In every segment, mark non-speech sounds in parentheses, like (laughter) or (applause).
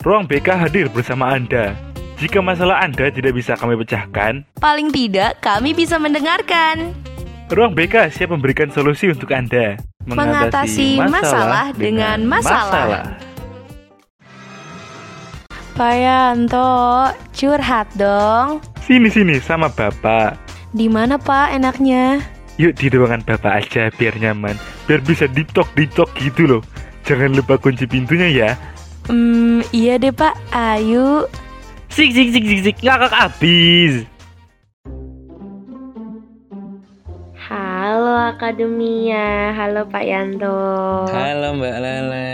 Ruang BK hadir bersama Anda. Jika masalah Anda tidak bisa kami pecahkan, Paling tidak, kami bisa mendengarkan. Ruang BK siap memberikan solusi untuk Anda. Mengatasi masalah dengan masalah. Pak Yanto, curhat dong. Sini-sini sama Bapak. Di mana Pak enaknya? Yuk di ruangan Bapak aja biar nyaman. Biar bisa ditok-ditok gitu loh. Jangan lupa kunci pintunya ya. Hmm, iya deh Pak, ayo. Sik sik sik sik sik ngakak abis. Halo Akademia, halo Pak Yanto. Halo Mbak Lala.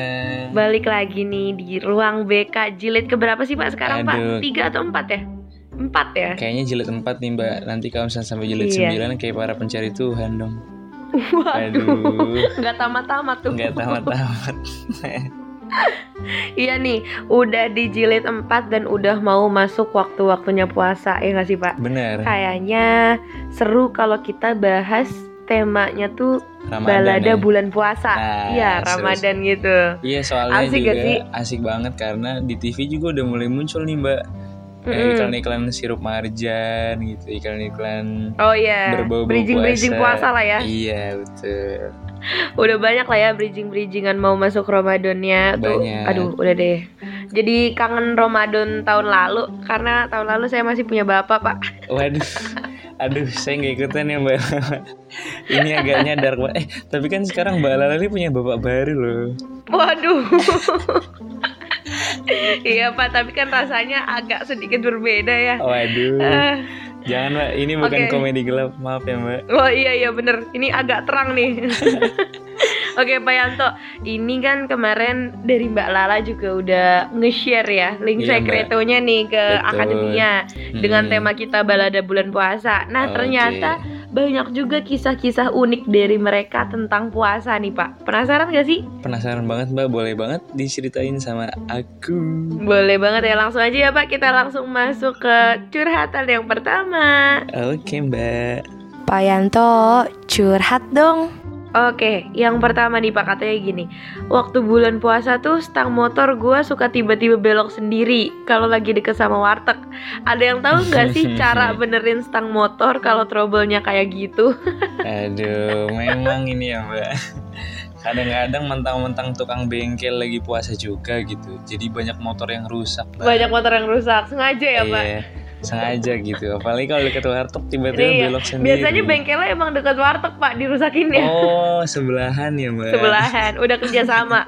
Balik lagi nih di ruang BK jilid keberapa sih Pak sekarang Aduh. Pak? Tiga atau empat ya? Empat ya? Kayaknya jilid 4 nih Mbak. Nanti kalau misalnya sampai jilid Iya. 9 kayak para pencari Tuhan dong. Waduh, Aduh. (laughs) nggak tamat-tamat tuh. Nggak tamat-tamat. (laughs) Iya nih, udah di jilid 4 dan udah mau masuk waktu-waktunya puasa ya nggak sih Pak? Bener. Kayaknya seru kalau kita bahas temanya tuh Ramadan balada ya. bulan puasa. Nah, Iya, Ramadan gitu. Iya soalnya Asik juga sih? asik banget karena di TV juga udah mulai muncul nih Mbak. Kayak Mm-mm. iklan-iklan sirup marjan gitu, iklan-iklan Oh iya, berbau-bau bridging-bridging puasa lah ya. Iya betul. (laughs) Udah banyak lah ya bridging-bridgingan mau masuk Ramadannya tuh. Aduh, udah deh. Jadi kangen Ramadan tahun lalu karena tahun lalu saya masih punya bapak, Pak. (laughs) Waduh, aduh saya nggak ikutan ya Mbak. (laughs) Ini agaknya dark. Eh tapi kan sekarang Mbak Lala ini punya bapak baru loh. Waduh. iya, Pak, tapi kan rasanya agak sedikit berbeda ya. Waduh. Eh, Jangan mbak, ini bukan Oke. komedi gelap, maaf ya mbak. Oh iya iya bener, ini agak terang nih. (laughs) Oke Pak Yanto, ini kan kemarin dari Mbak Lala juga udah nge-share ya link Iya, sekretonya nih ke Betul. akademia dengan Hmm. tema kita balada bulan puasa. Nah Oke. ternyata banyak juga kisah-kisah unik dari mereka tentang puasa nih Pak. Penasaran gak sih? Penasaran banget mbak, boleh banget diceritain sama aku. Boleh banget ya langsung aja ya Pak, kita langsung masuk ke curhatan yang pertama. Oke mbak. Pak Yanto, curhat dong. Oke, yang pertama nih Pak katanya gini Waktu bulan puasa tuh stang motor gua suka tiba-tiba belok sendiri Kalau lagi deket sama warteg Ada yang tahu nggak sih (laughs) cara benerin stang motor kalau trouble-nya kayak gitu? Aduh, memang ini ya mbak. Kadang-kadang mentang-mentang tukang bengkel lagi puasa juga gitu. Jadi banyak motor yang rusak. Banyak motor yang rusak, sengaja ya Pak? Iya, sengaja gitu. Apalagi kalau deket warteg tiba-tiba Iya, belok sendiri. Biasanya bengkelnya emang deket warteg Pak, dirusakinnya Oh, sebelahan ya mbak. Sebelahan, udah kerja sama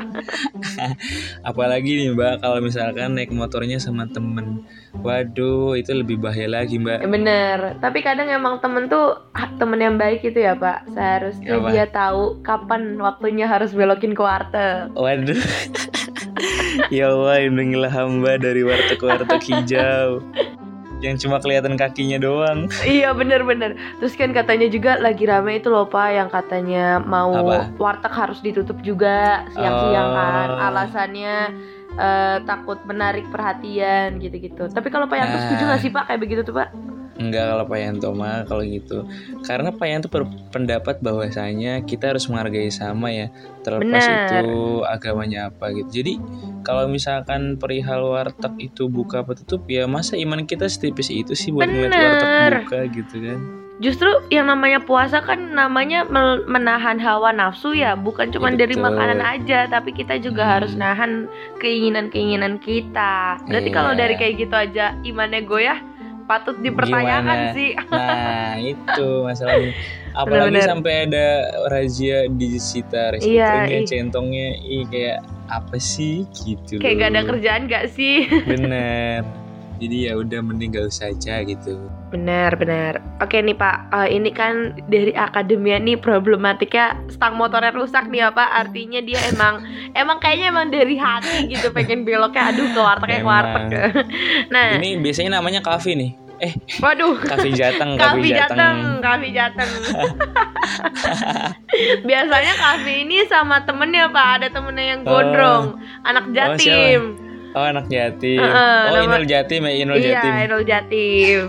(laughs) Apalagi nih mbak, kalau misalkan naik motornya sama temen. Waduh, itu lebih bahaya lagi mbak. Bener, tapi kadang emang temen tuh temen yang baik itu ya Pak Seharusnya Apa? dia tahu kapan waktunya harus belokin ke warteg Waduh. (laughs) ya Allah, lindungilah hamba dari warteg warteg hijau. Yang cuma kelihatan kakinya doang. (laughs) Iya bener-bener Terus kan katanya juga lagi rame itu loh Pak Yang katanya mau Apa? warteg harus ditutup juga siang-siang kan Oh. Alasannya eh, takut menarik perhatian gitu-gitu Tapi kalau Pak Yanto Nah. setuju gak sih Pak kayak begitu tuh Pak? Enggak kalau Pak Yanto mah kalau gitu. Karena Pak Yanto berpendapat bahwasanya kita harus menghargai sama ya. Terlepas Benar. itu agamanya apa gitu. Jadi kalau misalkan perihal warteg itu buka apa tutup ya masa iman kita setipis itu sih buat ngeliat warteg Bener. buka gitu kan. Justru yang namanya puasa kan namanya menahan hawa nafsu ya Bukan cuma Iya, dari makanan aja Tapi kita juga Hmm. harus nahan keinginan-keinginan kita Berarti Iya. kalau dari kayak gitu aja imannya goyah Patut dipertanyakan Gimana? sih Nah (laughs) itu masalahnya. Apalagi Bener-bener. sampai ada razia disita Iya, resikonya, ih. centongnya, ih kayak apa sih gitu. Kayak gak ada kerjaan gak sih? Bener. (laughs) Jadi ya udah mending gak usah aja gitu. Benar, benar. Oke nih Pak, eh, ini kan dari akademia nih problematika stang motornya rusak nih ya Pak. Artinya dia emang emang kayaknya emang dari hati gitu pengen beloknya aduh ke wartegnya ke warteg. nah, Ini biasanya namanya kafe nih. Eh, waduh. kafe jateng, kafe Kafe jateng. jateng, kafe jateng. (laughs) Biasanya kafe ini sama temennya pak, ada temennya yang Oh. gondrong, anak Oh, jatim. Oh anak yatim. Uh, oh nama- Inul Jatim ya Inul iya, Jatim. Inul Jatim.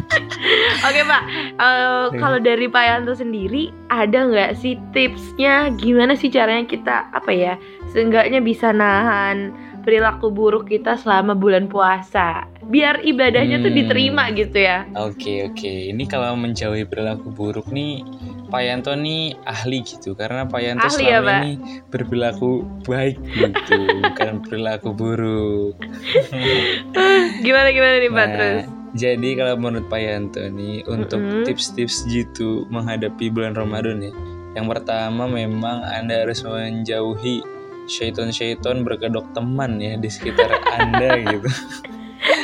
(laughs) Oke Pak, Eh, kalau dari Pak Yanto sendiri ada nggak sih tipsnya gimana sih caranya kita apa ya seenggaknya bisa nahan perilaku buruk kita selama bulan puasa biar ibadahnya tuh Hmm. diterima gitu ya. Oke oke. Ini kalau menjauhi perilaku buruk nih Pak Yanto nih ahli gitu karena Pak Yanto Ahli ya, selama Pak? ini berperilaku baik gitu (laughs) bukan perilaku buruk. (laughs) Gimana gimana nih Pak Nah, terus? Jadi kalau menurut Pak Yanto nih untuk Mm-mm. tips-tips gitu menghadapi bulan Ramadan ya. Yang pertama memang Anda harus menjauhi syaiton-syaiton berkedok teman ya di sekitar Anda (laughs) gitu.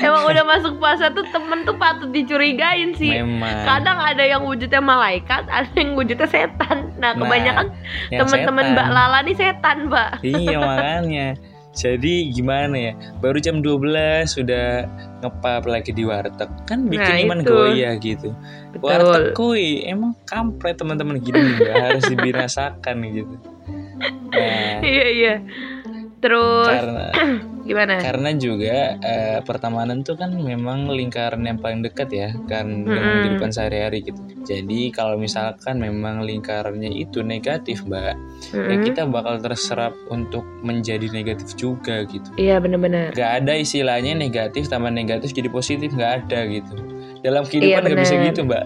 Emang udah masuk puasa tuh temen tuh patut dicurigain sih. Memang. Kadang ada yang wujudnya malaikat, ada yang wujudnya setan. Nah, Nah, kebanyakan yang teman-teman. Mbak Lala nih setan, Mbak. Iya makanya. Jadi gimana ya? Baru jam 12 sudah ngepap lagi di warteg. Kan bikin Nah, iman itu. goyah gitu. Warteg Betul. kuy, emang kampret teman-teman gini juga (laughs) harus dibinasakan gitu. Nah, Iya, iya. Terus karena (clears throat) gimana? karena juga eh, pertemanan tuh kan memang lingkaran yang paling dekat ya kan dengan Mm-mm. kehidupan sehari-hari gitu. Jadi kalau misalkan memang lingkarannya itu negatif, Mbak, ya Mm-mm. kita bakal terserap untuk menjadi negatif juga gitu. Iya, bener-bener. Gak ada istilahnya negatif tambah negatif jadi positif nggak ada gitu. Dalam kehidupan nggak bisa bener. gitu, Mbak.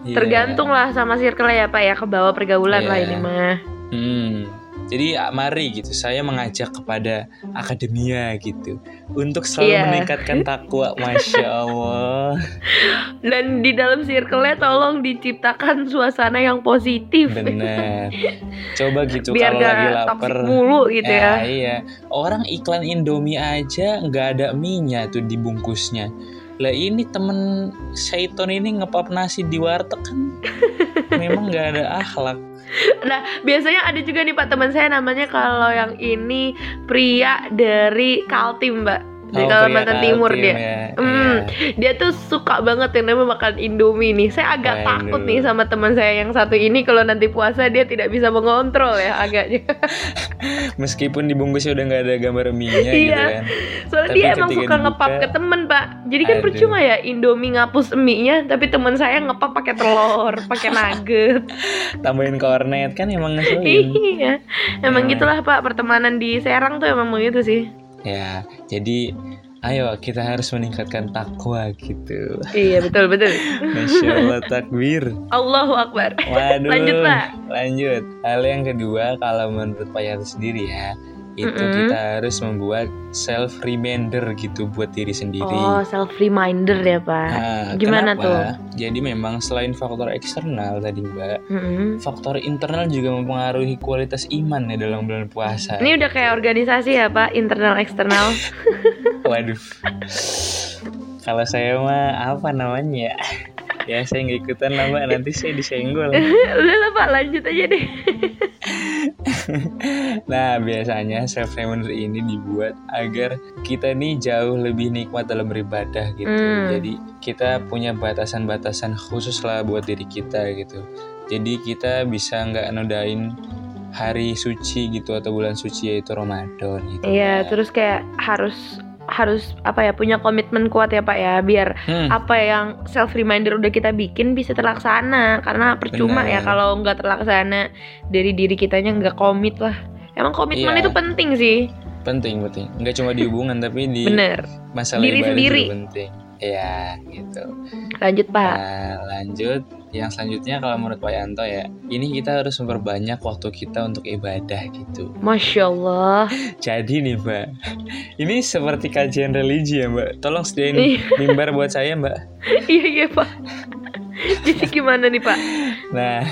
Iya. Tergantung lah sama circle ya, Pak ya, ke bawah pergaulan lah Iya. ini mah. Hmm. Jadi ah, mari gitu, saya mengajak kepada akademia gitu untuk selalu Iya. meningkatkan takwa, masya Allah. Dan di dalam circle-nya tolong diciptakan suasana yang positif. Bener. Coba gitu Biar kalau lagi lapar. mulu gitu ya. Iya, orang iklan Indomie aja nggak ada mie-nya tuh dibungkusnya. Lah ini temen Syaiton ini ngepap nasi di warteg kan (laughs) memang nggak ada akhlak. Nah, biasanya ada juga nih Pak teman saya namanya kalau yang ini pria dari Kaltim, Mbak. Dari Oh, Kalimantan pria Timur dia. ya. Hmm. Iya. Dia tuh suka banget yang namanya makan Indomie nih. Saya agak Waduh. takut nih sama teman saya yang satu ini kalau nanti puasa dia tidak bisa mengontrol ya agaknya. (laughs) Meskipun dibungkusnya udah nggak ada gambar mie-nya gitu Iya. kan. Soalnya Tapi dia emang suka ngepap dibuka- ke temen, Pak. Jadi kan Aduh. percuma ya Indomie ngapus mie-nya, tapi teman saya ngepap pakai telur, pakai nugget. (laughs) Tambahin kornet kan emang ngeselin. iya. Emang Emang. gitulah, Pak. Pertemanan di Serang tuh emang begitu sih. Ya, jadi ayo kita harus meningkatkan takwa gitu. Iya, betul, betul. (laughs) Masya Allah takbir. Allahu Akbar. Waduh. Lanjut, Pak. Lanjut. Hal yang kedua kalau menurut Pak Yanto sendiri ya, itu Mm-mm. kita harus membuat self reminder gitu buat diri sendiri. Oh, self reminder ya, Pak. Nah, gimana kenapa? Jadi memang selain faktor eksternal tadi Mbak, Mm-mm. faktor internal juga mempengaruhi kualitas iman ya dalam bulan puasa. Ini udah kayak organisasi ya, Pak, internal eksternal. (laughs) Waduh. Kalau saya mah apa namanya? Ya saya nggak ikutan lah Mbak, nanti saya disenggol. (laughs) udah lah, Pak, lanjut aja deh. (laughs) (laughs) Nah, biasanya self reminder ini dibuat agar kita nih jauh lebih nikmat dalam beribadah gitu. Hmm. Jadi kita punya batasan-batasan khusus lah buat diri kita gitu. Jadi kita bisa nggak nodain hari suci gitu atau bulan suci yaitu Ramadan gitu. Iya, Mbak. terus kayak harus harus apa ya punya komitmen kuat ya Pak ya biar Hmm, apa yang self reminder udah kita bikin bisa terlaksana karena percuma ya Bener. kalau nggak terlaksana dari diri kitanya nggak komit lah emang komitmen Iya. itu penting sih penting penting. Nggak cuma di hubungan tapi di bener masalah Diri sendiri. penting. Iya, gitu. lanjut Pak Nah, lanjut yang selanjutnya kalau menurut Pak Yanto ya, ini kita harus memperbanyak waktu kita untuk ibadah gitu. masya Allah (laughs) Jadi nih Mbak, ini seperti kajian religi ya Mbak. Tolong sediain Iya. mimbar buat saya Mbak. (laughs) iya iya Pak jadi gimana nih Pak Nah,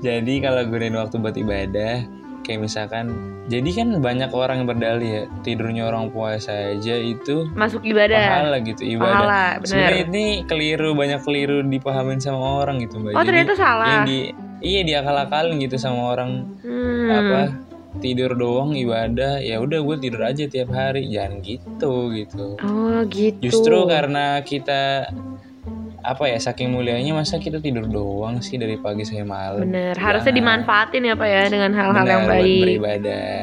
jadi kalau gunain waktu buat ibadah, kayak misalkan, jadi kan banyak orang yang berdalih ya, tidurnya orang puasa aja itu masuk ibadah. pahala gitu ibadah. pahala Sebenarnya ini keliru, banyak keliru dipahamin sama orang gitu Mbak. oh Jadi, ternyata salah. yang di iya diakal-akalin gitu sama orang. Hmm. apa tidur doang ibadah ya udah gue tidur aja tiap hari. Jangan gitu gitu. Oh gitu. Justru karena kita apa ya saking mulianya masa kita tidur doang sih dari pagi sampai malam bener harusnya Jangan. dimanfaatin ya Pak ya dengan hal-hal yang buat baik beribadah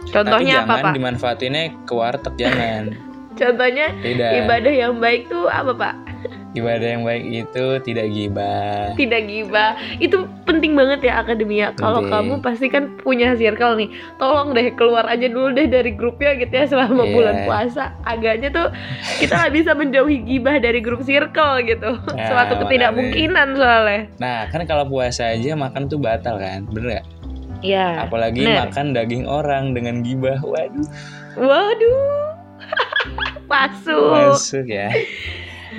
Hmm. Contohnya Tapi apa jangan pak? dimanfaatinnya ke warteg jangan. (laughs) Contohnya Tidak. ibadah yang baik tuh apa pak? Ibadah yang baik itu tidak gibah. Tidak gibah. Itu penting banget ya akademia. Kalau kamu pasti kan punya circle nih. Tolong deh keluar aja dulu deh dari grupnya gitu ya selama Iya. bulan puasa. Agaknya tuh kita nggak bisa menjauhi gibah dari grup circle gitu. Ya, Suatu ketidakmungkinan soalnya. Nah, kan kalau puasa aja makan tuh batal kan? Bener gak? Iya. Apalagi bener. makan daging orang dengan gibah. Waduh, Waduh. (laughs) Masuk. masuk ya.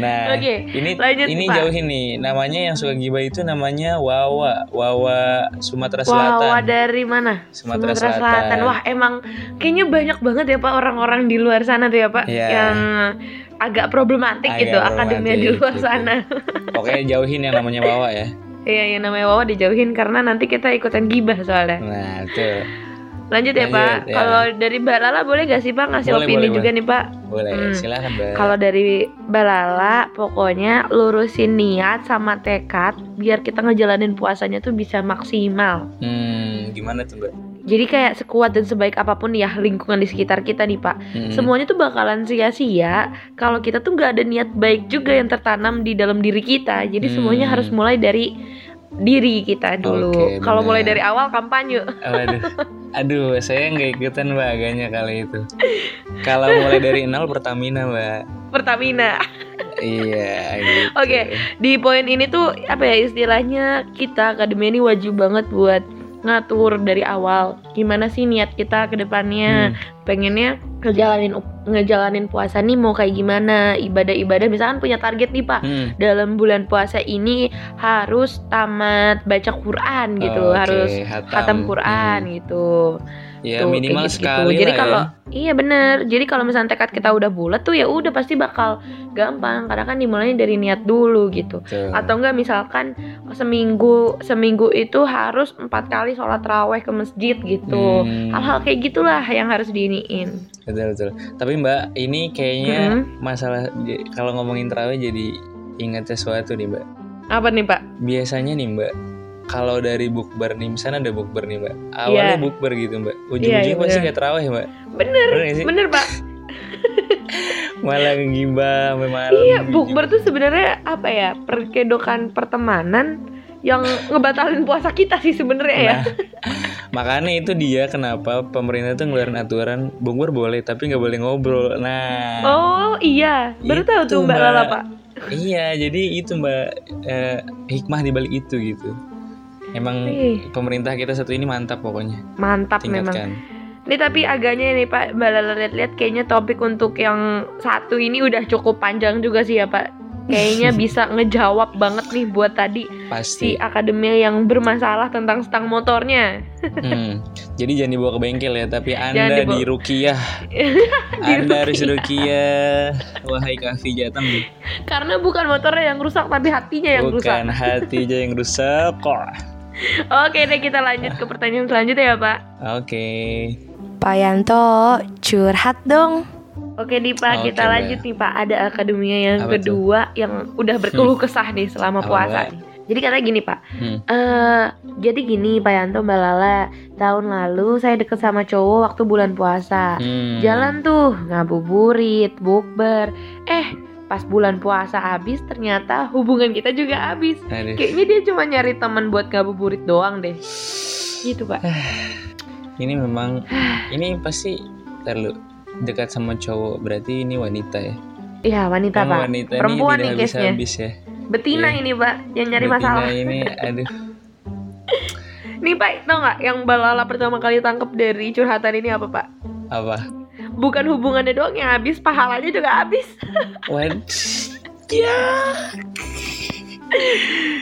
Nah, Oke, ini lanjut, ini Pak. jauh ini. Namanya yang suka gibah itu namanya Wawa, Wawa Sumatera Selatan. Wawa dari mana? Sumatera Selatan. Wah, emang kayaknya banyak banget ya Pak orang-orang di luar sana tuh ya Pak Iya. yang agak problematik Agak gitu akademia di luar gitu. sana. Pokoknya jauhin yang namanya Wawa ya. Iya, yang namanya Wawa dijauhin karena nanti kita ikutan gibah soalnya. Nah, tuh. Lanjut ya Lanjut, Pak. ya. Kalau dari Mbak Lala boleh gak sih Pak ngasih Boleh, opini boleh, juga nih Pak? Boleh, Hmm. silakan, Mbak. Kalau dari Mbak Lala, pokoknya lurusin niat sama tekad biar kita ngejalanin puasanya tuh bisa maksimal. Hmm, gimana tuh, Mbak? Jadi kayak sekuat dan sebaik apa pun ya lingkungan di sekitar kita nih Pak. Hmm. Semuanya tuh bakalan sia-sia kalau kita tuh nggak ada niat baik juga yang tertanam di dalam diri kita. Jadi semuanya Hmm. harus mulai dari diri kita dulu. Oke, kalau mulai dari awal kampanye. Waduh. Aduh, saya nggak ikutan mbak agaknya kali itu. Kalau mulai dari nol Pertamina mbak. Pertamina. Iya. Gitu. Oke, di poin ini tuh apa ya istilahnya kita akademi ini wajib banget buat ngatur dari awal gimana sih niat kita ke depannya Hmm. pengennya ngejalanin ngejalanin puasa nih mau kayak gimana ibadah-ibadah misalkan punya target nih pak Hmm. dalam bulan puasa ini harus tamat baca Quran gitu Oke, harus hatam. khatam Quran gitu Ya Tuh, minimal gitu-gitu. sekali Jadi lah kalau ya. iya bener. Jadi kalau misalnya tekad kita udah bulat tuh ya udah pasti bakal gampang. Karena kan dimulainya dari niat dulu gitu. Tuh. Atau enggak misalkan seminggu seminggu itu harus empat kali sholat raweh ke masjid gitu. Hmm. Hal-hal kayak gitulah yang harus diiniin. Betul betul. Tapi mbak, ini kayaknya Mm-hmm. masalah kalau ngomongin terawih jadi ingat sesuatu nih mbak. Apa nih pak? Biasanya nih mbak, kalau dari bukber nih, misalnya ada bukber nih mbak. Awalnya Iya. bukber gitu mbak. Ujung-ujungnya Iya, iya, pasti kayak terawih mbak. Bener, Bener sih? bener pak. (laughs) Malah ngegibah malam. Iya, gitu. bukber tuh sebenarnya apa ya? Perkedokan pertemanan yang ngebatalin puasa kita sih sebenarnya ya. Nah, makanya itu dia kenapa pemerintah tuh ngeluarin aturan bukber boleh tapi nggak boleh ngobrol. Nah, Oh iya, baru tahu tuh Mbak Mbak. Lala pak. iya jadi itu mbak eh, hikmah dibalik itu gitu. Emang Ih. pemerintah kita satu ini mantap pokoknya. Mantap memang. Tingkatkan. Ini tapi agaknya nih Pak Mbak Lala lihat-lihat kayaknya topik untuk yang satu ini udah cukup panjang juga sih ya Pak. Kayaknya (laughs) bisa ngejawab banget nih buat tadi si Pasti. akademia yang bermasalah tentang stang motornya. Hmm. Jadi jangan dibawa ke bengkel ya, tapi anda dibawa- di rukiah. (laughs) anda harus rukiah. Wahai kafi jateng. Karena bukan motornya yang rusak tapi hatinya yang Bukan rusak. hati aja yang rusak kok. (laughs) Oke deh kita lanjut ke pertanyaan selanjutnya ya Pak. Oke. Pak Yanto curhat dong. Oke nih Pak, Oke, kita Mbak. lanjut nih Pak. Ada akademia yang Apa tuh? kedua yang udah berkeluh kesah nih selama Apa, puasa. Nih. Jadi katanya gini Pak. Hmm. Eh, jadi gini Pak Yanto Mbak Lala, tahun lalu saya deket sama cowok waktu bulan puasa. Hmm. Jalan tuh ngabuburit, bukber. Eh, pas bulan puasa habis ternyata hubungan kita juga habis. Aduh. Kayaknya dia cuma nyari teman buat ngabuburit doang deh. Gitu Pak. (sighs) Ini memang (sighs) ini pasti ntar lu dekat sama cowok berarti ini wanita ya. Iya wanita Pak. wanita Perempuan ini nih case-nya. habis ya. Betina Iya. ini Pak yang nyari Betina masalah. ini aduh. (laughs) Nih Pak, tau nggak yang Mbak Lala pertama kali tangkep dari curhatan ini apa Pak? Apa? Bukan hubungannya doang yang habis, pahalanya juga habis. (laughs) Ya.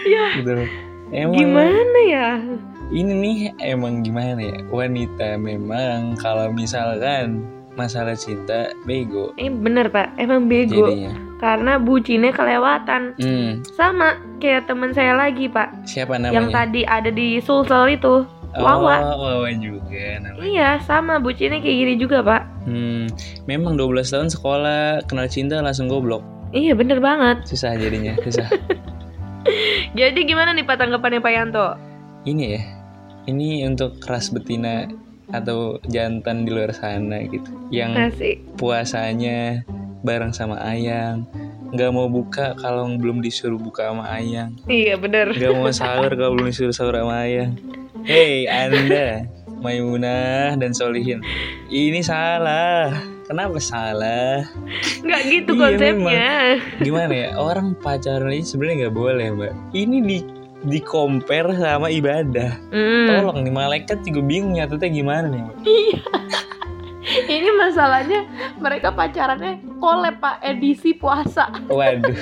ya, Betul. Emang gimana ya? ini nih emang gimana ya wanita memang kalau misalkan masalah cinta bego Eh bener Pak, emang bego. jadinya. Karena bucinnya kelewatan. Hmm, Sama kayak teman saya lagi Pak, siapa yang namanya? tadi ada di Sulsel itu. Wawa. Oh, Wawa juga namanya. Iya, sama bucinnya kayak gini juga Pak. Hmm, memang 12 tahun sekolah kenal cinta langsung goblok. Iya bener banget. Susah jadinya, susah. (laughs) Jadi gimana nih Pak tanggapannya Pak Yanto? ini ya. Ini untuk keras betina atau jantan di luar sana gitu yang Asik. puasanya bareng sama ayang nggak mau buka kalau belum disuruh buka sama ayang Iya bener. nggak mau sahur kalau belum disuruh sahur sama ayang hei anda (laughs) Maimunah dan Solihin. Ini salah. Kenapa salah? Nggak gitu Iya, konsepnya. gimana ya? Orang pacaran ini sebenarnya nggak boleh mbak. Ini di di compare sama ibadah. Hmm. tolong nih malaikat juga bingung nyatetnya gimana nih Mbak? Ini masalahnya mereka pacarannya collab pak. Edisi puasa. waduh.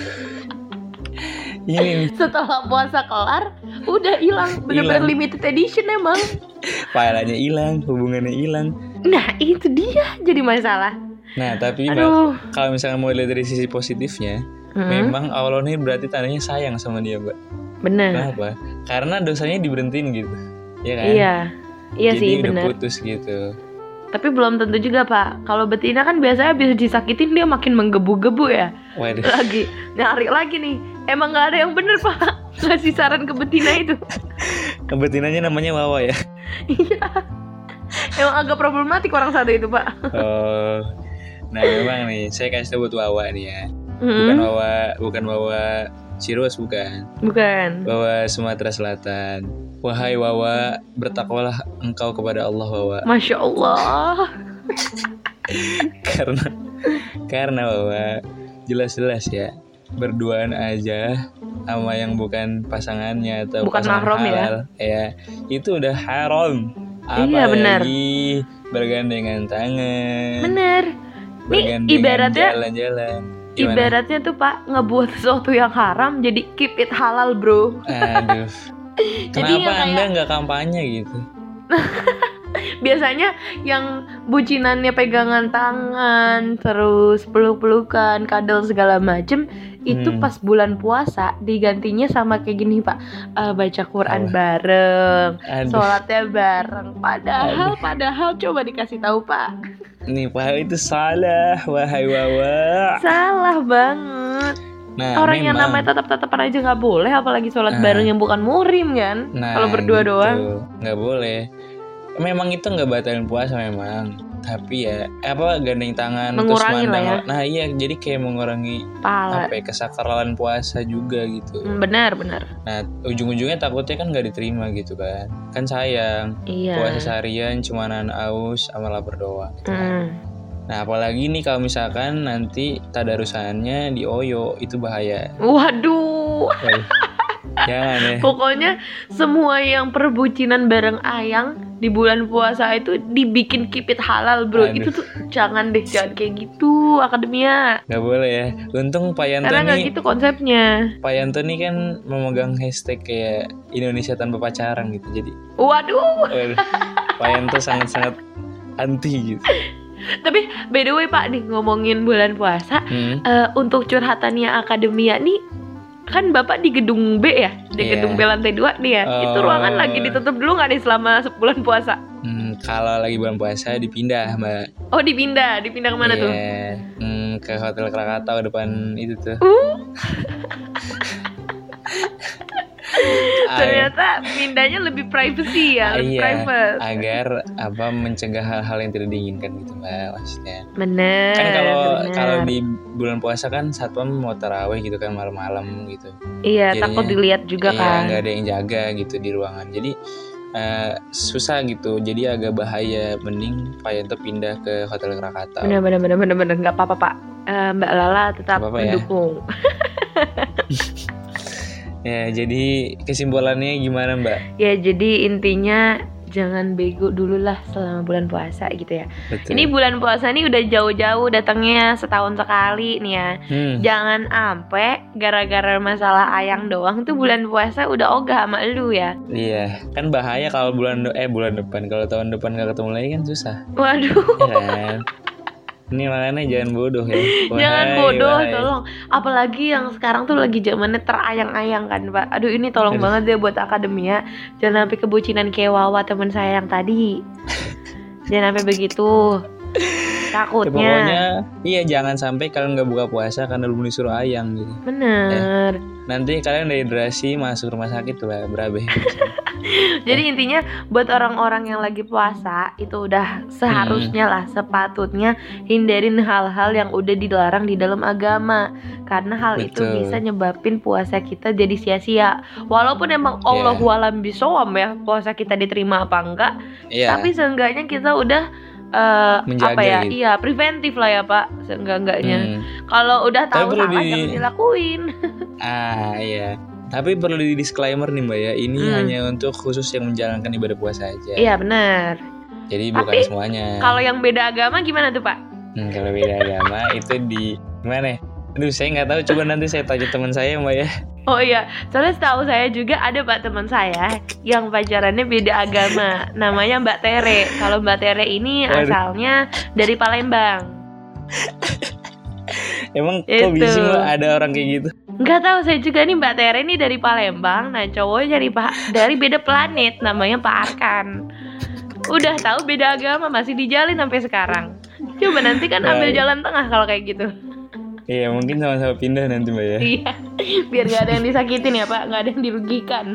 Ini Setelah puasa kelar, udah hilang. Bener-bener limited edition emang. (laughs) pahalanya hilang hubungannya hilang Nah itu dia jadi masalah. nah tapi Mbak, kalau misalnya mau lihat dari sisi positifnya Hmm, memang Allah ini berarti tandanya sayang sama dia mbak bener. kenapa karena dosanya diberhentiin gitu ya kan Iya. Iya Jadi sih udah bener. putus gitu Tapi belum tentu juga pak. Kalau betina kan biasanya bisa disakitin dia makin menggebu-gebu ya. waduh Lagi nyari lagi nih. Emang nggak ada yang bener pak. (laughs) Ngasih saran ke betina itu. betinanya namanya Wawa ya Iya. Emang agak problematik orang satu itu pak. oh nah memang nih saya kasih tahu buat Wawa nih ya bukan Hmm, Wawa bukan Wawa Cirus bukan bukan. Wawa Sumatera Selatan wahai Wawa bertakwalah engkau kepada Allah Wawa Masya Allah. (laughs) karena karena Wawa jelas-jelas ya berduaan aja sama yang bukan pasangannya atau Bukan pasangan mahram ya. halal ya itu udah haram Iya, benar. apalagi bergandengan tangan Bener. Bergandengan ibaratnya jalan-jalan Gimana? ibaratnya tuh pak ngebuat sesuatu yang haram jadi keep it halal bro. aduh (laughs) Jadi kenapa kayak- anda nggak kampanye gitu (laughs) (laughs) Biasanya yang bucinannya pegangan tangan, terus peluk-pelukan, kadal segala macem, itu Hmm. pas bulan puasa digantinya sama kayak gini pak, Eh, baca Quran Apa? bareng, aduh sholatnya bareng. Padahal, padahal coba dikasih tahu pak, nih pak itu salah wahai Wawa salah banget. nah Orang yang memang. namanya tetap-tetapan aja nggak boleh, apalagi sholat Ah. bareng yang bukan murim kan? Nah, Kalau berdua gitu. doang. nggak boleh. Memang itu nggak batalin puasa memang, tapi ya apa gandeng tangan Mengurangi lah ya. Nah iya, jadi kayak mengurangi Pala. apa ya, kesakralan puasa juga gitu. Hmm, Benar, benar. Nah ujung-ujungnya takutnya kan nggak diterima gitu kan, kan sayang. Iya. Puasa seharian cuma nahan aus sama lapar doang. gitu kan. Hmm. Nah apalagi nih kalau misalkan nanti tadarusannya di Oyo itu bahaya. Waduh. Waduh, Jangan ya. Pokoknya semua yang perbucinan bareng ayang di bulan puasa itu dibikin kipit halal bro. Aduh. Itu tuh jangan deh jangan kayak gitu akademia. Nggak boleh ya. Untung Pak Yanto Karena nih gitu konsepnya. Pak Yanto nih kan memegang hashtag kayak Indonesia tanpa pacaran gitu. Jadi Waduh. waduh, Pak Yanto sangat-sangat anti gitu. Tapi by the way Pak nih ngomongin bulan puasa, Hmm. eh, untuk curhatannya akademia nih kan Bapak di gedung B ya, di Iya. gedung B lantai 2 nih ya. Itu Oh. ruangan lagi ditutup dulu nggak nih selama sebulan puasa? Hmm, kalau lagi bulan puasa dipindah, Mbak. Oh dipindah, dipindah ke mana tuh? Iya. Hmm, ke Hotel Krakatau depan itu tuh. Uh, (laughs) (laughs) ternyata pindahnya lebih privacy ya, lebih iya, private. agar apa mencegah hal-hal yang tidak diinginkan gitu, Mbak, maksudnya. Bener. Kan kalau kalau di bulan puasa kan satpam mau taraweh gitu kan malam-malam gitu. iya jadinya- takut dilihat juga iya, kan. nggak ada yang jaga gitu di ruangan jadi eh, susah gitu jadi agak bahaya mending Pak Yanto pindah ke hotel Krakatau Bener bener bener bener bener nggak apa-apa pak. Eh, Mbak Lala tetap Nggak apa-apa ya. (laughs) ya jadi kesimpulannya gimana Mbak Ya jadi intinya jangan bego dulu lah selama bulan puasa gitu ya. betul Ini bulan puasa nih udah jauh-jauh datangnya setahun sekali nih ya. hmm, Jangan ampe gara-gara masalah ayang doang tuh bulan puasa udah ogah sama lu ya. iya kan bahaya kalau bulan eh bulan depan kalau tahun depan nggak ketemu lagi kan susah Waduh. ya kan (laughs) ini makanya jangan bodoh ya (laughs) Jangan Wahai, bodoh, wahai. tolong. Apalagi yang sekarang tuh lagi zamannya terayang-ayang kan, Pak. Aduh, ini tolong Aduh. banget ya buat akademia. Jangan sampai kebucinan kayak Wawa teman saya yang tadi. (laughs) Jangan sampai begitu. (laughs) Ya, Takutnya. pokoknya iya jangan sampai kalian nggak buka puasa karena belum disuruh ayang gitu. Bener. Nanti kalian dehidrasi masuk rumah sakit tuh berabe. (laughs) Jadi intinya buat orang-orang yang lagi puasa itu udah seharusnya lah sepatutnya hindarin hal-hal yang udah dilarang di dalam agama karena hal itu Betul. bisa nyebabin puasa kita jadi sia-sia. Walaupun emang Iya. Allah alam bisawam ya puasa kita diterima apa enggak, Iya. tapi seenggaknya kita udah eh, Menjaga apa ya? gitu. Iya, preventif lah ya, Pak. Seenggak-enggaknya. Hmm. Kalau udah tahu perlu salah di- jangan dilakuin. (laughs) Ah iya. Tapi perlu di disclaimer nih mbak ya, ini Hmm. hanya untuk khusus yang menjalankan ibadah puasa aja. Iya, benar. Jadi Tapi, bukan semuanya. Kalau yang beda agama gimana tuh, Pak? Hmm, kalau beda agama (laughs) itu di gimana? ya? Aduh saya nggak tahu. Coba nanti saya tanya teman saya mbak ya. Oh iya, soalnya setahu saya juga ada pak teman saya yang pacarannya beda agama, namanya Mbak Tere. Kalau Mbak Tere ini Waduh. asalnya dari Palembang. Emang kok Itu. bisa mbak ada orang kayak gitu? Nggak tahu saya juga nih Mbak Tere ini dari Palembang, nah cowoknya dari pak dari beda planet, namanya Pak Arkan. Udah tahu beda agama masih dijalin sampai sekarang. Coba nanti kan ambil Baik. jalan tengah kalau kayak gitu. Iya mungkin sama-sama pindah nanti mbak ya. Iya, biar nggak ada yang disakitin ya Pak, nggak ada yang dirugikan.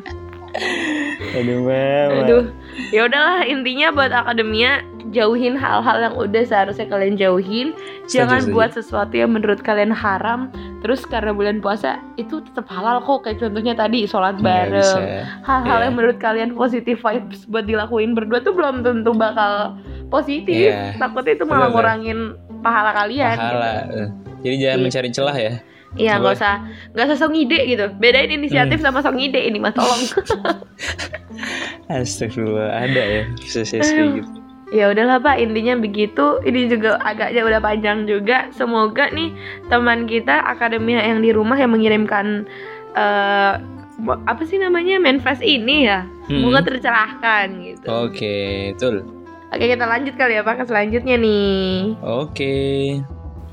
Aduh mbak. Aduh, ya udahlah intinya buat akademia jauhin hal-hal yang udah seharusnya kalian jauhin. Setuju, Jangan setuju. buat sesuatu yang menurut kalian haram. Terus karena bulan puasa itu tetap halal kok. Kayak contohnya tadi sholat Nggak bareng. Hal-hal Iya. yang menurut kalian positif vibes buat dilakuin berdua tuh belum tentu bakal positif. Iya. Takutnya itu malah ngurangin pahala kalian. Pahala. gitu. Jadi jangan Iya. mencari celah ya. Iya nggak usah nggak usah sok ngide gitu. Bedain inisiatif Hmm. sama sok ngide ini mas tolong. (laughs) Astagfirullah ada ya kayak gitu. Ya udahlah Pak, intinya begitu. Ini juga agaknya udah panjang juga. Semoga nih teman kita akademia yang di rumah yang mengirimkan eh apa sih namanya manifest ini ya, semoga Hmm. tercerahkan gitu. Oke, betul. Oke kita lanjut kali ya Pak ke selanjutnya nih. Oke.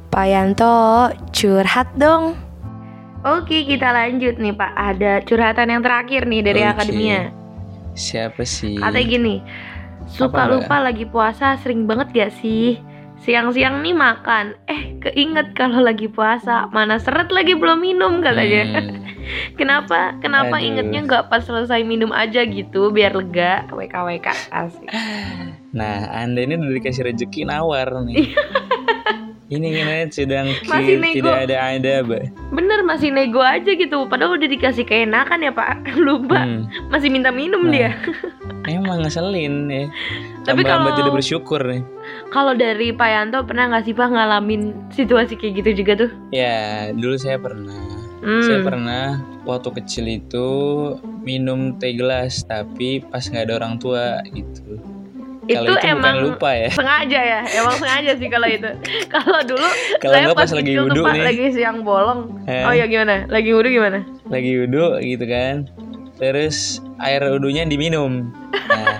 Pak Yanto curhat dong. Oke kita lanjut nih Pak. Ada curhatan yang terakhir nih dari Oke. akademia. Siapa sih? Katanya gini, suka Apa, lupa lagi puasa sering banget gak sih? Siang-siang nih makan, eh keinget kalau lagi puasa, mana seret lagi belum minum katanya. Hmm, (laughs) Kenapa? Kenapa Aduh. ingetnya nggak pas selesai minum aja gitu, biar lega. WKWK asik. Nah, Anda ini udah dikasih rezeki nawar nih. (laughs) ini gimana sedang Masih nego. tidak ada ada. Bener masih nego aja gitu, padahal udah dikasih keenakan ya Pak. (laughs) Lupa, Hmm, masih minta minum Nah. dia. emang ngeselin ya. Tapi Tambah kalau- tidak bersyukur nih. Kalau dari Pak Yanto pernah nggak sih Pak ngalamin situasi kayak gitu juga tuh? Ya, dulu saya pernah. Hmm. Saya pernah waktu kecil itu minum teh gelas tapi pas nggak ada orang tua gitu. Kalau itu, itu bukan emang lupa ya. (laughs) sengaja ya emang sengaja sih kalau itu. Kalau dulu Kalau saya pas pas lagi wudhu nih. lagi siang bolong. Eh. oh ya gimana? Lagi wudhu gimana? Lagi wudhu gitu kan. Terus air wudhunya diminum. Nah, (laughs)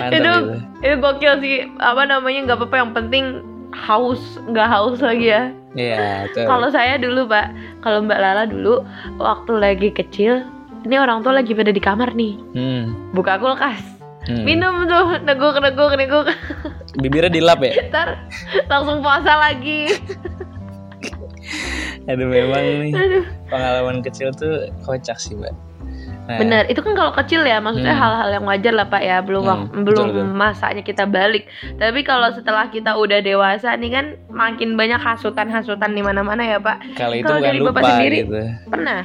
mantap Itu- itu itu gokil sih. Apa namanya nggak apa-apa yang penting haus nggak haus lagi ya. Iya, kalau saya dulu pak kalau mbak Lala dulu waktu lagi kecil ini orang tua lagi pada di kamar nih. Hmm, buka kulkas hmm. minum tuh neguk neguk neguk bibirnya dilap ya (laughs) ntar langsung puasa lagi aduh memang nih Aduh. pengalaman kecil tuh kocak sih mbak Nah, Bener, itu kan kalau kecil ya, maksudnya Hmm. hal-hal yang wajar lah pak ya, belum Hmm, wak- betul, belum betul. masanya kita balik. Tapi kalau setelah kita udah dewasa nih kan, makin banyak hasutan-hasutan di mana-mana ya pak. kalau itu bukan dari Bapak lupa sendiri, gitu Pernah?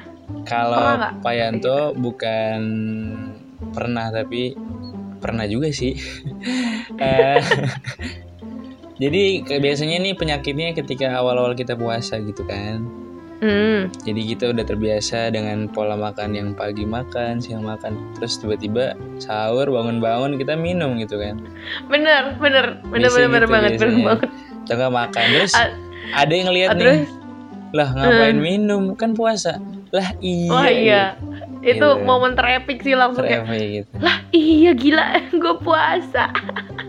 kalau? Pak Yanto bukan pernah tapi pernah juga sih. (laughs) Eh, (laughs) jadi kayak biasanya nih penyakitnya ketika awal-awal kita puasa gitu kan. Hmm, Jadi kita udah terbiasa dengan pola makan yang pagi makan, siang makan, terus tiba-tiba sahur bangun-bangun kita minum gitu kan. bener, bener, bener, bener, bener gitu banget, bener banget. Nggak makan. Terus Ah, ada yang lihat nih, lah ngapain Hmm. minum? Kan puasa. Lah iya. wah iya, itu Gitu. momen terepik sih langsung kayak, Terefek gitu. lah iya gila, (laughs) gue puasa.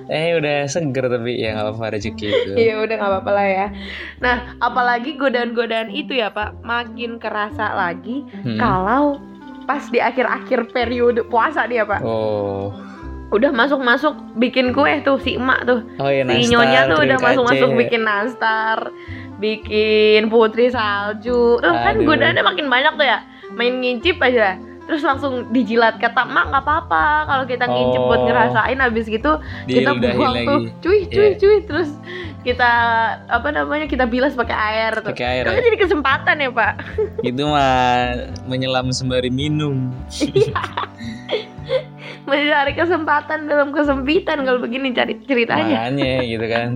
Eh udah seger tapi ya nggak apa-apa rezeki itu. (laughs) Iya udah nggak apa-apa lah ya. Nah, apalagi godaan-godaan itu ya pak, makin kerasa lagi Hmm. kalau pas di akhir-akhir periode puasa dia pak Oh, udah masuk-masuk bikin kue tuh si emak tuh. Oh iya, si nastar, nyonya tuh udah masuk-masuk bikin nastar, bikin putri salju. Tuh kan godaannya makin banyak tuh ya. Main ngincip aja. Terus langsung dijilat kata mak nggak apa-apa kalau kita ngincip buat Oh. ngerasain habis gitu kita buang lagi. tuh cuy cuy Iya. cuy terus kita apa namanya kita bilas pakai air tuh. Pakai air ya? jadi kesempatan ya pak. Itu mah menyelam sembari minum. (laughs) (laughs) Mencari kesempatan dalam kesempitan kalau begini cari ceritanya. Makanya gitu kan.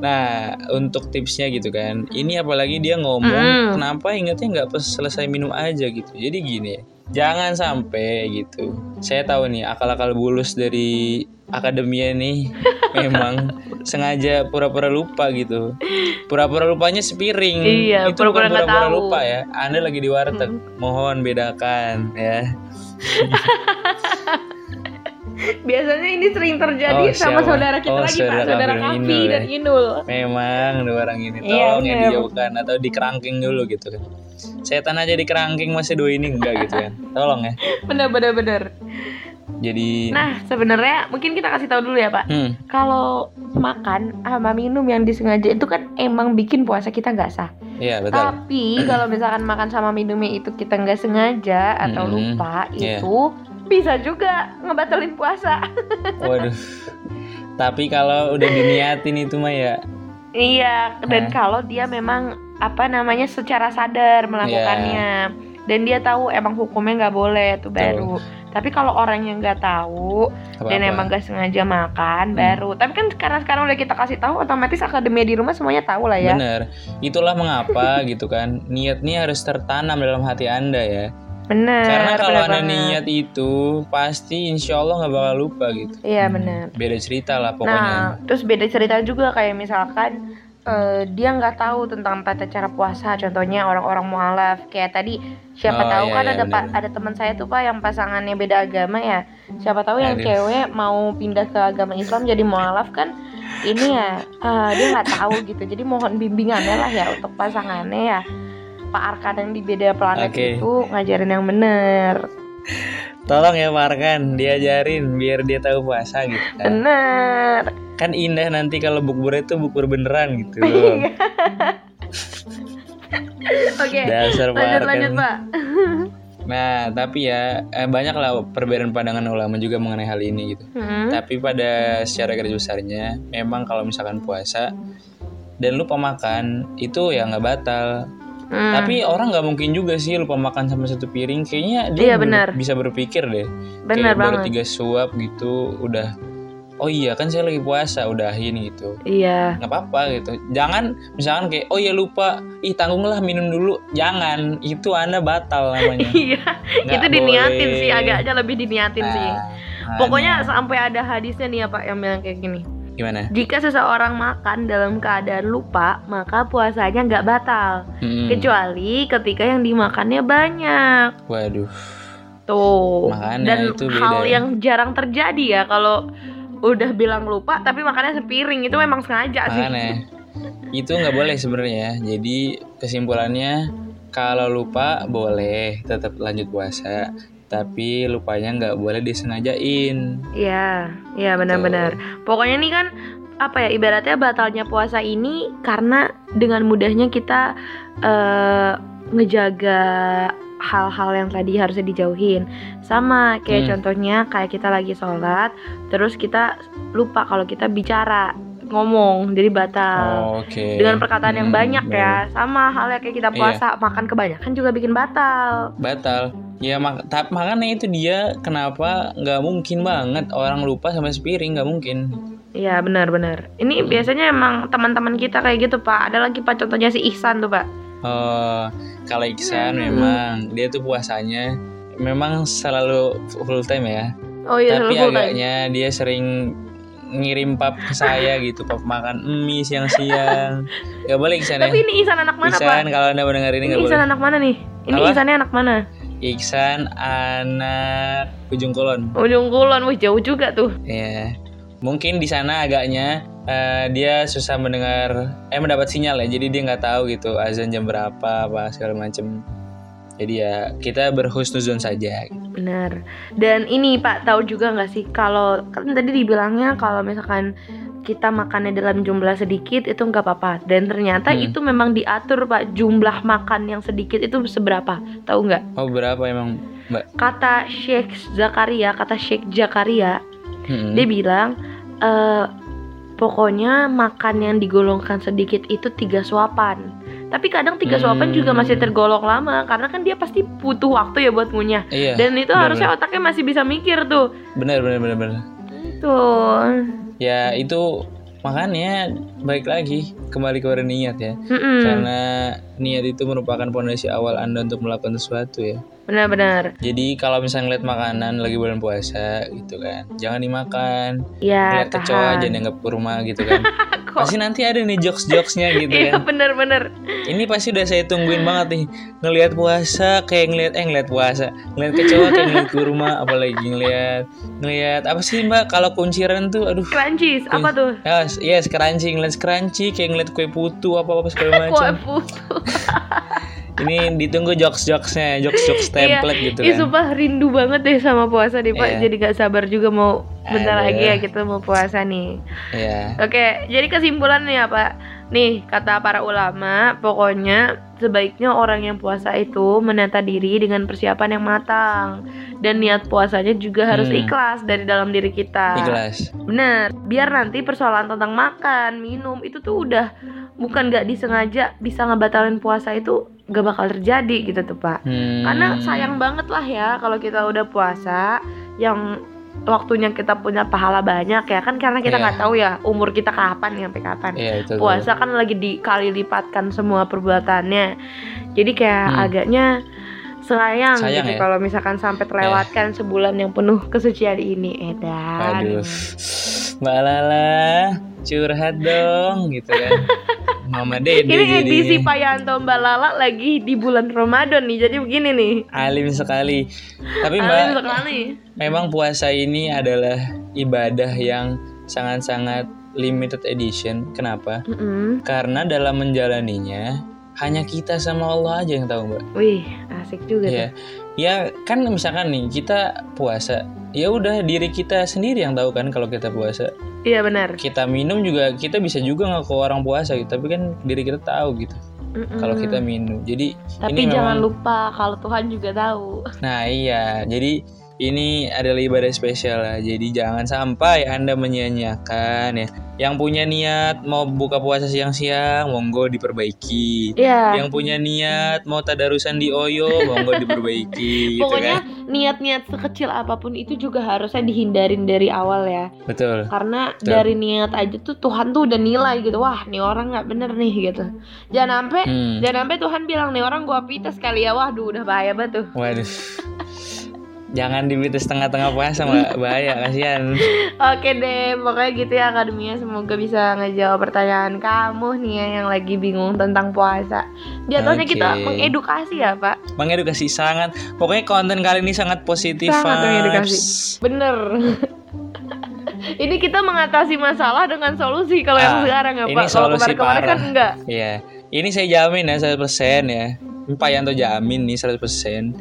Nah, untuk tipsnya gitu kan. Ini apalagi dia ngomong Mm. kenapa ingatnya nggak pas selesai minum aja gitu. Jadi gini. Jangan sampai gitu. Saya tahu nih akal-akal bulus dari akademia nih (laughs) memang sengaja pura-pura lupa gitu. Pura-pura lupanya sepiring. Iya, Itu pura-pura bukan pura-pura lupa ya. Anda lagi di warteg. Mohon bedakan ya. (laughs) (laughs) Biasanya ini sering terjadi Oh, sama siapa? saudara kita Oh, lagi saudara pak, saudara Kavi Inul ya. dan Inul. Memang dua orang ini Iya, tolong ya bener. dijauhkan atau dikerangking dulu gitu kan. Setan aja dikerangking masih dua ini enggak gitu kan. Tolong ya. (laughs) Bener bener bener. Jadi Nah sebenarnya mungkin kita kasih tahu dulu ya pak. hmm, Kalau makan sama minum yang disengaja itu kan emang bikin puasa kita nggak sah. iya betul. Tapi kalau misalkan makan sama minumnya itu kita nggak sengaja atau Mm-mm. lupa Iya. itu bisa juga ngebatalin puasa. Waduh. Tapi kalau udah diniatin itu mah ya Iya, dan Nah. kalau dia memang apa namanya secara sadar melakukannya dan dia tahu emang hukumnya nggak boleh itu baru. Tapi kalau orang yang nggak tahu apa dan emang nggak sengaja makan Hmm. baru. Tapi kan karena sekarang udah kita kasih tahu, otomatis akademia di rumah semuanya tahu lah ya. Bener. Itulah mengapa (laughs) gitu kan. Niatnya harus tertanam dalam hati Anda ya. Bener. Karena kalau bener Anda banget. niat itu pasti insya Allah nggak bakal lupa gitu. Iya benar. Beda cerita lah pokoknya. Nah, terus beda cerita juga kayak misalkan eh, dia nggak tahu tentang tata cara puasa. Contohnya orang-orang mualaf kayak tadi siapa Oh, tahu iya, kan iya, ada benar. ada teman saya tuh pak yang pasangannya beda agama ya. Siapa tahu yang Aduh. cewek mau pindah ke agama Islam jadi mualaf kan ini ya eh, dia nggak tahu gitu. Jadi mohon bimbingannya lah ya untuk pasangannya ya. Pak Arkan yang di beda planet Oke. itu ngajarin yang bener. Tolong ya Markan, diajarin biar dia tahu puasa gitu kan. Bener. Kan indah nanti kalau bukber itu bukber beneran gitu. (laughs) Iya. (laughs) Oke. Dasar Lanjut Markan. lanjut pak. (laughs) Nah, tapi ya eh, banyak lah perbedaan pandangan ulama juga mengenai hal ini gitu. Hmm. Tapi pada secara garis besarnya, memang kalau misalkan puasa dan lupa makan itu ya nggak batal. Hmm. Tapi orang nggak mungkin juga sih lupa makan sama satu piring. Kayaknya dia Iya, ber- benar. bisa berpikir deh. bener Kayak baru banget. tiga suap gitu udah. Oh iya kan saya lagi puasa udahin gitu. Iya. nggak apa-apa gitu. Jangan misalkan kayak oh ya lupa, ih tanggunglah minum dulu. Jangan, itu anda batal namanya. (laughs) Iya. Itu diniatin boleh. sih, agaknya lebih diniatin sih. Nah, Pokoknya makanya. sampai ada hadisnya nih ya Pak yang bilang kayak gini. Gimana? Jika seseorang makan dalam keadaan lupa, maka puasanya nggak batal. Mm-mm. Kecuali ketika yang dimakannya banyak. Waduh, Tuh. Makanya Dan itu beda hal ya. yang jarang terjadi ya kalau udah bilang lupa tapi makannya sepiring itu memang sengaja sih. makanya itu nggak boleh sebenarnya. Jadi kesimpulannya kalau lupa boleh tetap lanjut puasa, tapi lupanya nggak boleh disengajain. Iya, iya benar-benar. Pokoknya nih kan apa ya ibaratnya batalnya puasa ini karena dengan mudahnya kita eh, ngejaga hal-hal yang tadi harusnya dijauhin. Sama kayak Hmm. contohnya kayak kita lagi sholat, terus kita lupa kalau kita bicara ngomong jadi batal. Oke. Dengan perkataan yang Hmm, banyak ya, sama halnya kayak kita Iya. puasa makan kebanyakan juga bikin batal. Batal. Ya mak tapi makanya itu dia kenapa nggak mungkin banget orang lupa sampai sepiring nggak mungkin. Iya benar-benar. Ini biasanya emang teman-teman kita kayak gitu pak. Ada lagi pak contohnya si Ihsan tuh pak. Oh, kalau Iksan Hmm. memang dia tuh puasanya memang selalu full time ya. Oh iya Tapi full time. agaknya dia sering ngirim pap ke saya gitu, pap makan mie siang-siang. (laughs) Gak boleh Iksan ya. Tapi ini Ihsan anak mana pak? Iksan kalau anda mendengar ini Ini gak Ihsan boleh. anak mana nih? Ini Apa? Ihsannya anak mana? Iksan anak ujung kulon. Ujung Kulon, wih jauh juga tuh. Ya, mungkin di sana agaknya eh, dia susah mendengar, eh mendapat sinyal ya. Jadi dia nggak tahu gitu azan jam berapa apa segala macem. Jadi ya kita berhusnuzon saja. Benar. Dan ini Pak tahu juga nggak sih kalau kan tadi dibilangnya kalau misalkan kita makannya dalam jumlah sedikit itu nggak apa-apa dan ternyata Hmm. itu memang diatur Pak jumlah makan yang sedikit itu seberapa tahu nggak Oh berapa emang mbak? kata Sheikh Zakaria kata Sheikh Zakaria Hmm. dia bilang eh pokoknya makan yang digolongkan sedikit itu tiga suapan tapi kadang tiga suapan juga masih Hmm. tergolong lama karena kan dia pasti butuh waktu ya buat ngunyah Iya. dan itu benar, harusnya otaknya masih bisa mikir tuh Benar benar benar benar. tuh Ya itu makanya baik lagi kembali kepada niat ya. Mm-mm. Karena niat itu merupakan pondasi awal anda untuk melakukan sesuatu ya. Benar-benar Jadi kalau misalnya ngeliat makanan lagi bulan puasa gitu kan, jangan dimakan. ya Ngeliat kecoa aja dianggap kurma gitu kan. (laughs) Pasti nanti ada nih jokes-jokesnya gitu iya kan. benar-benar Ini pasti udah saya tungguin banget nih. Ngelihat puasa kayak ngelihat eh ngelihat puasa, ngelihat kecoa kayak ngelihat kurma, apalagi ngelihat ngelihat apa sih Mbak? Kalau kunciran tuh aduh. Crunchies apa tuh? Ya, yes, crunchy, ngeliat crunchy, kayak ngeliat kue putu apa apa segala (laughs) kue macam. putu (laughs) Ini ditunggu jokes-jokesnya, jokes-jokes (laughs) Iya. template gitu kan. sumpah rindu banget deh sama puasa nih Pak Iya. Jadi gak sabar juga mau bentar Aduh. lagi ya kita mau puasa nih Iya. Oke jadi kesimpulannya ya Pak Nih kata para ulama Pokoknya sebaiknya orang yang puasa itu menata diri dengan persiapan yang matang Dan niat puasanya juga harus Hmm. ikhlas dari dalam diri kita Ikhlas. Bener, biar nanti persoalan tentang makan, minum itu tuh udah bukan gak disengaja bisa ngebatalin puasa itu gak bakal terjadi gitu tuh pak. Hmm. Karena sayang banget lah ya kalau kita udah puasa yang waktunya kita punya pahala banyak ya kan karena kita Iya. nggak tahu ya umur kita kapan sampai kapan. Iya itu. tuh. Puasa kan lagi dikali lipatkan semua perbuatannya. Jadi kayak Hmm. agaknya sayang, Sayang gitu ya? kalau misalkan sampai terlewatkan sebulan yang penuh kesucian ini edan. Aduh. Mbak Lala, curhat dong gitu kan. (laughs) Mama Dede Ini edisi Pak Yanto Mbak Lala lagi di bulan Ramadan nih, jadi begini nih. alim sekali. Tapi Mbak, Amin sekali. memang puasa ini adalah ibadah yang sangat-sangat limited edition. Kenapa? Mm-mm. Karena dalam menjalaninya hanya kita sama Allah aja yang tahu, Mbak. Wih, asik juga Iya. Ya kan misalkan nih kita puasa, ya udah diri kita sendiri yang tahu kan kalau kita puasa. Iya benar. Kita minum juga kita bisa juga ngaku orang puasa gitu, tapi kan diri kita tahu gitu Mm-mm. kalau kita minum. Jadi Tapi ini jangan memang- lupa kalau Tuhan juga tahu. Nah iya, jadi ini adalah ibadah spesial lah. Jadi jangan sampai Anda menyia-nyiakan ya. Yang punya niat mau buka puasa siang-siang, monggo diperbaiki. Iya. Yang punya niat mau tadarusan di Oyo, monggo diperbaiki (laughs) gitu Pokoknya kan. niat-niat sekecil apa pun itu juga harusnya dihindarin dari awal ya. Betul. Karena Betul. dari niat aja tuh Tuhan tuh udah nilai gitu. Wah, nih orang nggak bener nih gitu. Jangan sampai Hmm. jangan sampai Tuhan bilang nih orang gua pites kali ya. Waduh, udah bahaya banget tuh. Waduh. (laughs) Jangan dibitis tengah-tengah puasa mbak, (laughs) bahaya kasihan. Oke deh, pokoknya gitu ya akademia. Semoga bisa ngejawab pertanyaan kamu nih ya yang lagi bingung tentang puasa. Jatuhnya Oke. kita mengedukasi ya pak. Mengedukasi sangat. Pokoknya konten kali ini sangat positif. Sangat mengedukasi. Bener. (laughs) Ini kita mengatasi masalah dengan solusi kalau yang Ah, sekarang ya pak. Kalau solusi kemarin-kemarin kan enggak. Iya. Ini saya jamin ya 100% ya. Pak Yanto jamin nih 100%.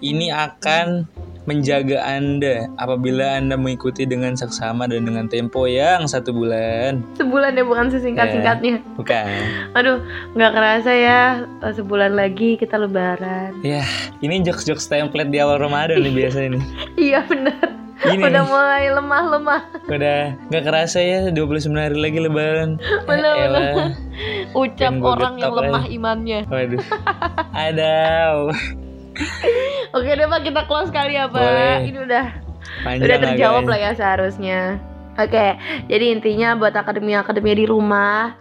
Ini akan menjaga Anda apabila Anda mengikuti dengan saksama dan dengan tempo yang satu bulan. Sebulan ya bukan sesingkat-singkatnya. Bukan. Aduh, nggak kerasa ya eh, sebulan lagi kita lebaran. Ya, ini jokes-jokes template di awal Ramadan nih biasanya nih. (laughs) Iya bener. Ini Udah nih. mulai lemah-lemah. Udah nggak kerasa ya 29 hari lagi lebaran. (laughs) Bener, Ya elah. Ucap orang yang lemah aja. imannya. Waduh. Ada. (laughs) (laughs) Oke deh pak kita close kali ya pak. Boleh. Ini udah Panjang udah terjawab agaknya. lah ya seharusnya. Oke, jadi intinya buat akademia-akademia di rumah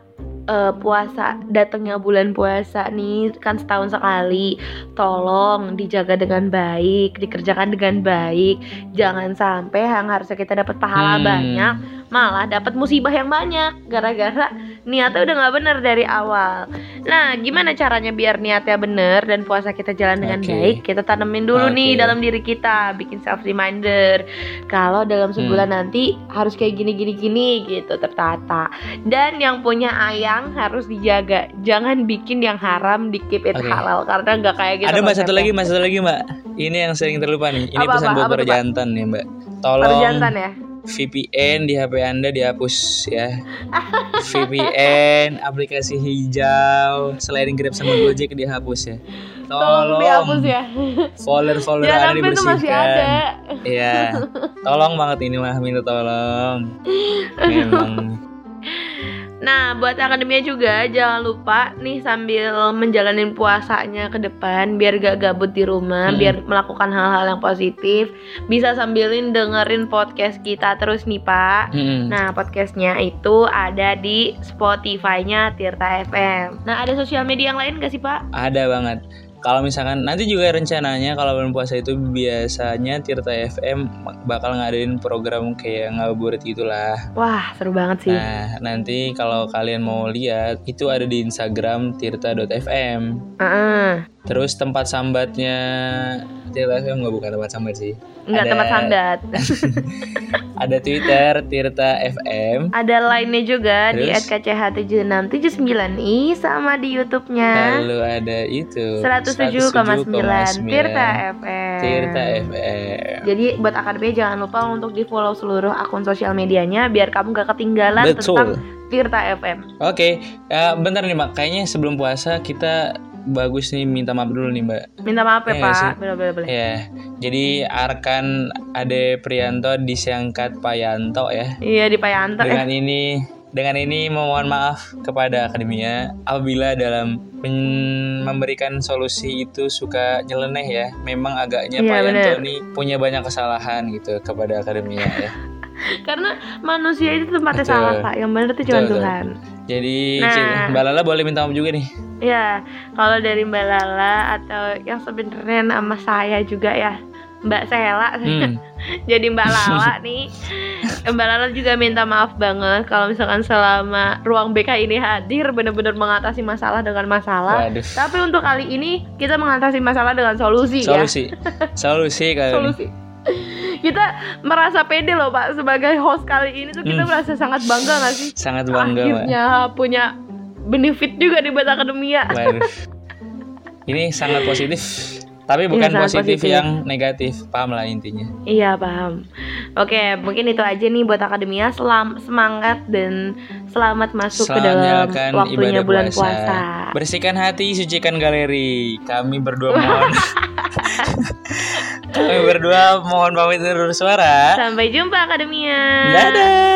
eh, puasa datangnya bulan puasa nih kan setahun sekali tolong dijaga dengan baik dikerjakan dengan baik jangan sampai yang harusnya kita dapat pahala Hmm. banyak malah dapat musibah yang banyak gara-gara niatnya udah nggak bener dari awal. Nah, gimana caranya biar niatnya bener dan puasa kita jalan dengan Oke. baik? Kita tanemin dulu nih Oke. dalam diri kita, bikin self reminder. Kalau dalam sebulan Hmm. nanti harus kayak gini gini gini gitu tertata. Dan yang punya ayang harus dijaga. Jangan bikin yang haram di keep it Oke. halal karena nggak kayak gitu. Ada mbak satu lagi, mbak satu lagi mbak. Ini yang sering terlupa nih. Ini Apa, pesan apa, buat apa para Pak? jantan nih mbak. Tolong Perjantan ya. VPN di HP anda dihapus ya. VPN aplikasi hijau selain Grab sama Gojek dihapus ya. Tolong dihapus ya. Folder-folder anda itu dibersihkan. masih ada. Iya. Tolong banget ini mah minta tolong. (laughs) Memang. Nah, buat akademia juga jangan lupa nih sambil menjalanin puasanya ke depan biar gak gabut di rumah, Mm-mm. biar melakukan hal-hal yang positif, bisa sambilin dengerin podcast kita terus nih, Pak. Mm-mm. Nah, podcastnya itu ada di Spotify-nya Tirta FM. Nah, ada sosial media yang lain gak sih, Pak? Ada banget. Kalau misalkan nanti juga rencananya kalau bulan puasa itu biasanya Tirta FM bakal ngadain program kayak ngabuburit gitulah. Wah, seru banget sih. Nah, nanti kalau kalian mau lihat itu ada di Instagram tirta.fm. Heeh. Terus tempat sambatnya Tirta FM nggak bukan tempat sambat sih. Enggak ada- tempat sambat. (laughs) Ada Twitter Tirta FM. ada lainnya juga di Terus? @kch7679i sama di YouTube-nya. Lalu ada itu 107,9 Tirta FM. Tirta FM. Jadi buat akademi jangan lupa untuk di follow seluruh akun sosial medianya biar kamu gak ketinggalan tentang Betul. Tirta FM. Oke, eh, bentar nih Mbak. Kayaknya sebelum puasa kita bagus nih minta maaf dulu nih Mbak. Minta maaf ya sih? Pak. Boleh boleh boleh. Ya, jadi Arkan Ade Prianto disangkat Payanto ya. Iya di Payanto ya. Dengan ini dengan ini memohon maaf kepada akademia apabila dalam memberikan solusi itu suka nyeleneh ya. Memang agaknya Payanto bener. ini punya banyak kesalahan gitu kepada akademia ya. (laughs) Karena manusia itu tempatnya Betul. salah Pak. Yang benar itu cuma Betul, Tuhan. Jadi Nah. Mbak Lala boleh minta maaf juga nih. Ya, kalau dari Mbak Lala atau yang sebenarnya nama saya juga ya Mbak Sela. Hmm. (laughs) Jadi Mbak Lala (laughs) nih, Mbak Lala juga minta maaf banget kalau misalkan selama ruang BK ini hadir benar-benar mengatasi masalah dengan masalah. Waduh. Tapi untuk kali ini kita mengatasi masalah dengan solusi, ya. Solusi. Solusi (laughs) kali ini. Solusi. Kita merasa pede loh Pak sebagai host kali ini tuh kita Hmm. merasa sangat bangga gak sih? Sangat bangga. Akhirnya punya benefit juga di buat akademia. Waduh. Ini sangat positif. Tapi bukan positif, positif. yang negatif. Paham lah intinya. Iya paham. Oke, mungkin itu aja nih buat akademia. Selam semangat dan selamat masuk ke Selamat dalam menjalankan waktunya ibadah bulan puasa. puasa. Bersihkan hati, sucikan galeri. Kami berdua mohon (laughs) Kami berdua mohon pamit undur suara. Sampai jumpa akademia. Dadah.